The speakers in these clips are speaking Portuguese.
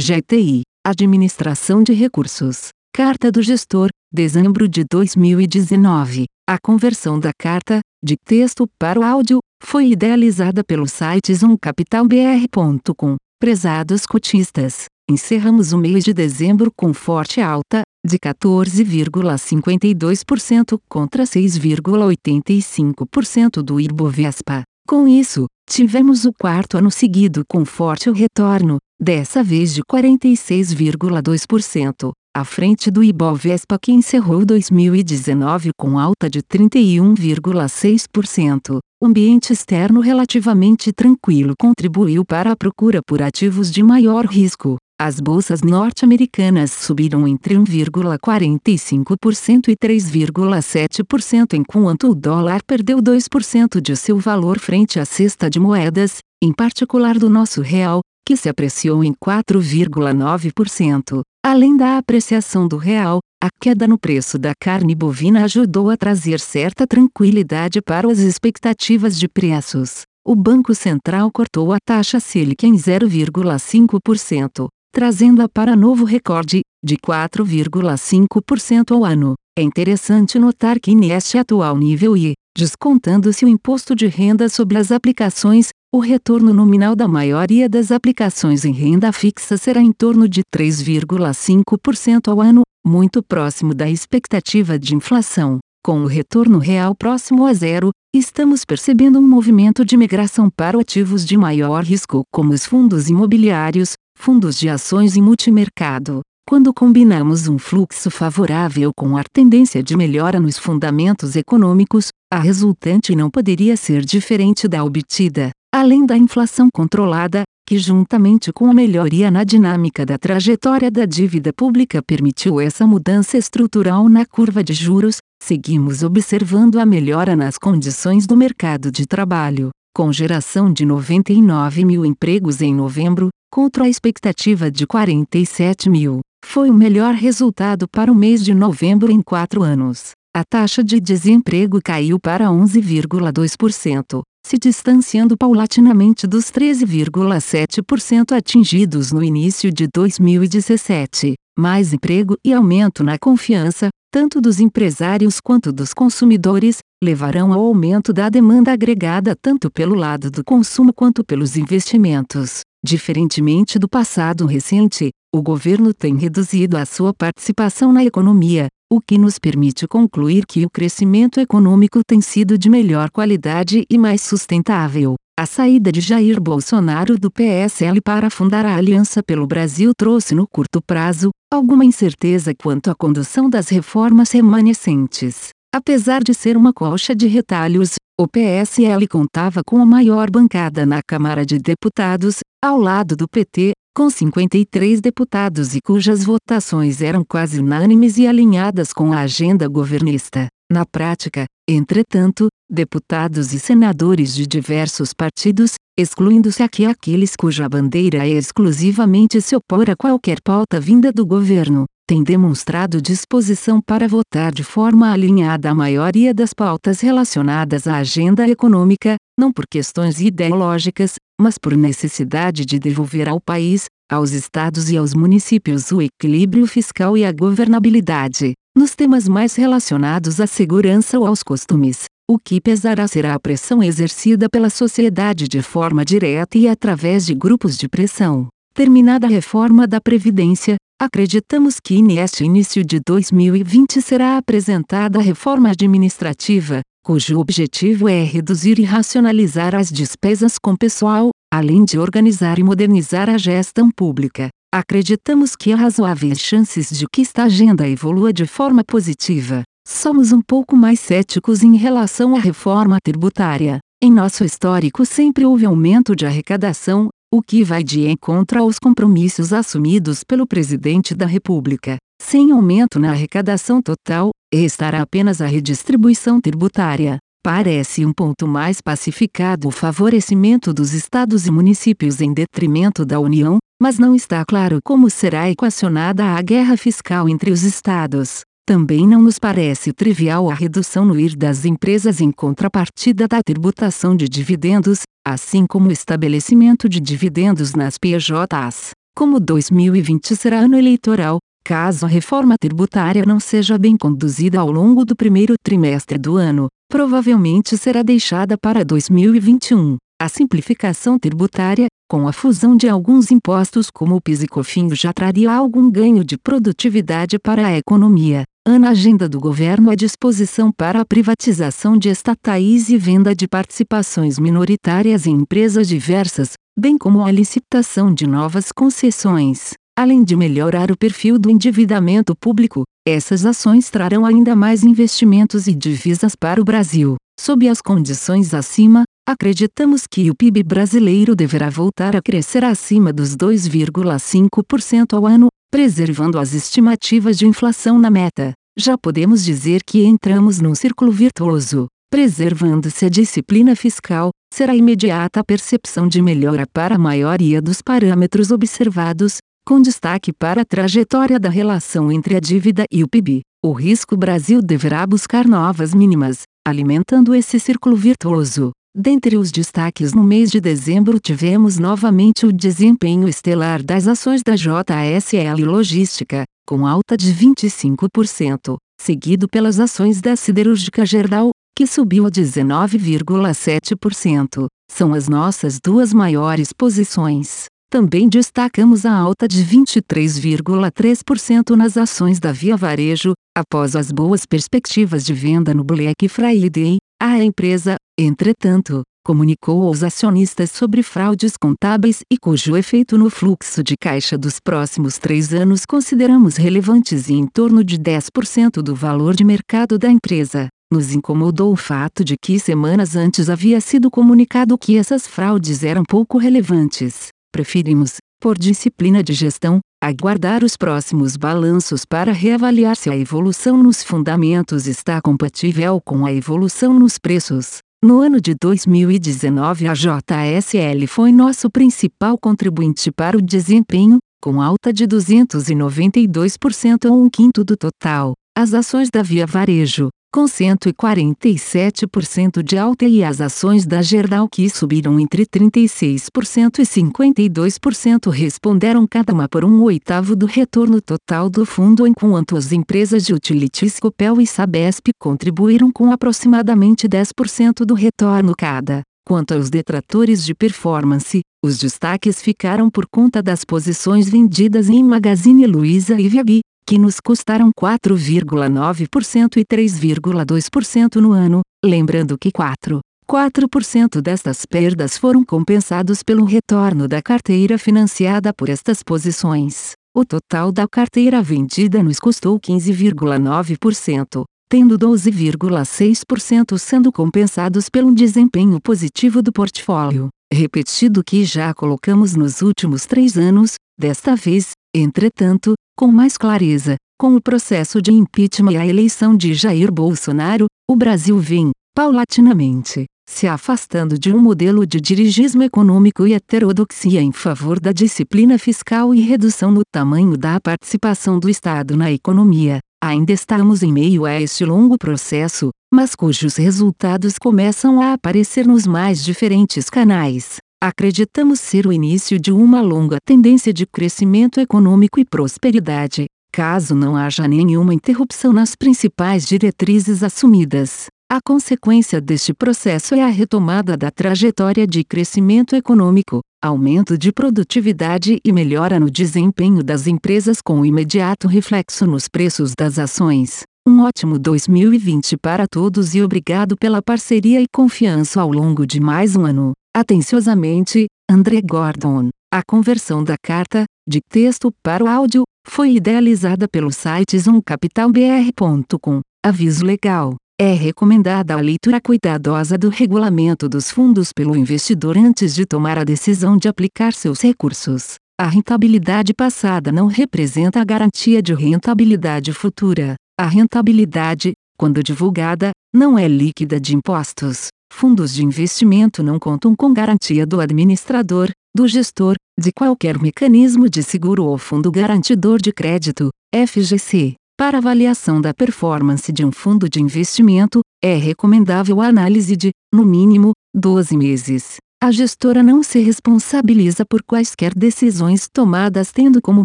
GTI, Administração de Recursos. Carta do Gestor, dezembro de 2019. A conversão da carta, de texto para o áudio, foi idealizada pelo site zoomcapitalbr.com. Prezados cotistas, encerramos o mês de dezembro com forte alta, de 14,52% contra 6,85% do Ibovespa. Com isso, tivemos o quarto ano seguido com forte retorno, dessa vez de 46,2%, à frente do Ibovespa que encerrou 2019 com alta de 31,6%. O ambiente externo relativamente tranquilo contribuiu para a procura por ativos de maior risco. As bolsas norte-americanas subiram entre 1,45% e 3,7%, enquanto o dólar perdeu 2% de seu valor frente à cesta de moedas, em particular do nosso real, que se apreciou em 4,9%. Além da apreciação do real, a queda no preço da carne bovina ajudou a trazer certa tranquilidade para as expectativas de preços. O Banco Central cortou a taxa Selic em 0,5%, trazendo-a para novo recorde, de 4,5% ao ano. É interessante notar que neste atual nível e, descontando-se o imposto de renda sobre as aplicações, o retorno nominal da maioria das aplicações em renda fixa será em torno de 3,5% ao ano, muito próximo da expectativa de inflação. Com o retorno real próximo a zero, estamos percebendo um movimento de migração para ativos de maior risco, como os fundos imobiliários, fundos de ações e multimercado. Quando combinamos um fluxo favorável com a tendência de melhora nos fundamentos econômicos, a resultante não poderia ser diferente da obtida além da inflação controlada, que juntamente com a melhoria na dinâmica da trajetória da dívida pública permitiu essa mudança estrutural na curva de juros, seguimos observando a melhora nas condições do mercado de trabalho, com geração de 99 mil empregos em novembro, contra a expectativa de 47 mil. Foi o melhor resultado para o mês de novembro em quatro anos. A taxa de desemprego caiu para 11,2%, se distanciando paulatinamente dos 13,7% atingidos no início de 2017. Mais emprego e aumento na confiança, tanto dos empresários quanto dos consumidores, levarão ao aumento da demanda agregada tanto pelo lado do consumo quanto pelos investimentos. Diferentemente do passado recente, o governo tem reduzido a sua participação na economia, o que nos permite concluir que o crescimento econômico tem sido de melhor qualidade e mais sustentável. A saída de Jair Bolsonaro do PSL para fundar a Aliança pelo Brasil trouxe no curto prazo alguma incerteza quanto à condução das reformas remanescentes. Apesar de ser uma colcha de retalhos, o PSL contava com a maior bancada na Câmara de Deputados, ao lado do PT, com 53 deputados e cujas votações eram quase unânimes e alinhadas com a agenda governista. Na prática, entretanto, deputados e senadores de diversos partidos, excluindo-se aqui aqueles cuja bandeira é exclusivamente se opor a qualquer pauta vinda do governo, têm demonstrado disposição para votar de forma alinhada a maioria das pautas relacionadas à agenda econômica, não por questões ideológicas, mas por necessidade de devolver ao país, aos estados e aos municípios o equilíbrio fiscal e a governabilidade. Nos temas mais relacionados à segurança ou aos costumes, o que pesará será a pressão exercida pela sociedade de forma direta e através de grupos de pressão. Terminada a reforma da Previdência, acreditamos que neste início de 2020 será apresentada a reforma administrativa, cujo objetivo é reduzir e racionalizar as despesas com pessoal, além de organizar e modernizar a gestão pública. Acreditamos que há razoáveis chances de que esta agenda evolua de forma positiva. Somos um pouco mais céticos em relação à reforma tributária. Em nosso histórico sempre houve aumento de arrecadação, o que vai de encontro aos compromissos assumidos pelo presidente da República. Sem aumento na arrecadação total, restará apenas a redistribuição tributária. Parece um ponto mais pacificado o favorecimento dos estados e municípios em detrimento da União, mas não está claro como será equacionada a guerra fiscal entre os estados. Também não nos parece trivial a redução no IR das empresas em contrapartida da tributação de dividendos, assim como o estabelecimento de dividendos nas PJs. Como 2020 será ano eleitoral, caso a reforma tributária não seja bem conduzida ao longo do primeiro trimestre do ano, provavelmente será deixada para 2021. A simplificação tributária, com a fusão de alguns impostos como o PIS e COFINS já traria algum ganho de produtividade para a economia. Ana agenda do governo à disposição para a privatização de estatais e venda de participações minoritárias em empresas diversas, bem como a licitação de novas concessões. Além de melhorar o perfil do endividamento público, essas ações trarão ainda mais investimentos e divisas para o Brasil. Sob as condições acima, acreditamos que o PIB brasileiro deverá voltar a crescer acima dos 2,5% ao ano, preservando as estimativas de inflação na meta. Já podemos dizer que entramos num círculo virtuoso. Preservando-se a disciplina fiscal, será imediata a percepção de melhora para a maioria dos parâmetros observados, com destaque para a trajetória da relação entre a dívida e o PIB. O risco Brasil deverá buscar novas mínimas, alimentando esse círculo virtuoso. Dentre os destaques no mês de dezembro tivemos novamente o desempenho estelar das ações da JSL Logística, com alta de 25%, seguido pelas ações da Siderúrgica Gerdau, que subiu a 19,7%. São as nossas duas maiores posições. Também destacamos a alta de 23,3% nas ações da Via Varejo, após as boas perspectivas de venda no Black Friday. A empresa, entretanto, comunicou aos acionistas sobre fraudes contábeis e cujo efeito no fluxo de caixa dos próximos três anos consideramos relevantes e em torno de 10% do valor de mercado da empresa. Nos incomodou o fato de que semanas antes havia sido comunicado que essas fraudes eram pouco relevantes. Preferimos, por disciplina de gestão, aguardar os próximos balanços para reavaliar se a evolução nos fundamentos está compatível com a evolução nos preços. No ano de 2019, a JSL foi nosso principal contribuinte para o desempenho, com alta de 292% a um quinto do total. As ações da Via Varejo, com 147% de alta e as ações da Gerdau que subiram entre 36% e 52% responderam cada uma por um oitavo do retorno total do fundo enquanto as empresas de utilities Copel e Sabesp contribuíram com aproximadamente 10% do retorno cada. Quanto aos detratores de performance, os destaques ficaram por conta das posições vendidas em Magazine Luiza e Viabi, que nos custaram 4,9% e 3,2% no ano, lembrando que 4, 4% destas perdas foram compensados pelo retorno da carteira financiada por estas posições. O total da carteira vendida nos custou 15,9%, tendo 12,6% sendo compensados pelo desempenho positivo do portfólio, repetido que já colocamos nos últimos três anos, desta vez, entretanto, com mais clareza, com o processo de impeachment e a eleição de Jair Bolsonaro, o Brasil vem, paulatinamente, se afastando de um modelo de dirigismo econômico e heterodoxia em favor da disciplina fiscal e redução no tamanho da participação do Estado na economia. Ainda estamos em meio a este longo processo, mas cujos resultados começam a aparecer nos mais diferentes canais acreditamos ser o início de uma longa tendência de crescimento econômico e prosperidade, caso não haja nenhuma interrupção nas principais diretrizes assumidas. A consequência deste processo é a retomada da trajetória de crescimento econômico, aumento de produtividade e melhora no desempenho das empresas com imediato reflexo nos preços das ações. Um ótimo 2020 para todos e obrigado pela parceria e confiança ao longo de mais um ano. Atenciosamente, André Gordon. A conversão da carta, de texto para o áudio, foi idealizada pelo site zoomcapitalbr.com. Aviso legal. É recomendada a leitura cuidadosa do regulamento dos fundos pelo investidor antes de tomar a decisão de aplicar seus recursos. A rentabilidade passada não representa a garantia de rentabilidade futura. A rentabilidade, quando divulgada, não é líquida de impostos. Fundos de investimento não contam com garantia do administrador, do gestor, de qualquer mecanismo de seguro ou fundo garantidor de crédito, FGC. Para avaliação da performance de um fundo de investimento, é recomendável a análise de, no mínimo, 12 meses. A gestora não se responsabiliza por quaisquer decisões tomadas tendo como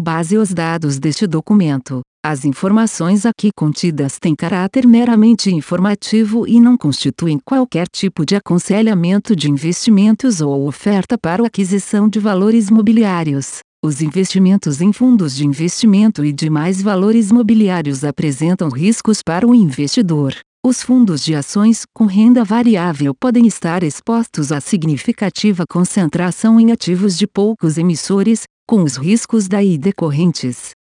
base os dados deste documento. As informações aqui contidas têm caráter meramente informativo e não constituem qualquer tipo de aconselhamento de investimentos ou oferta para aquisição de valores mobiliários. Os investimentos em fundos de investimento e demais valores mobiliários apresentam riscos para o investidor. Os fundos de ações com renda variável podem estar expostos a significativa concentração em ativos de poucos emissores, com os riscos daí decorrentes.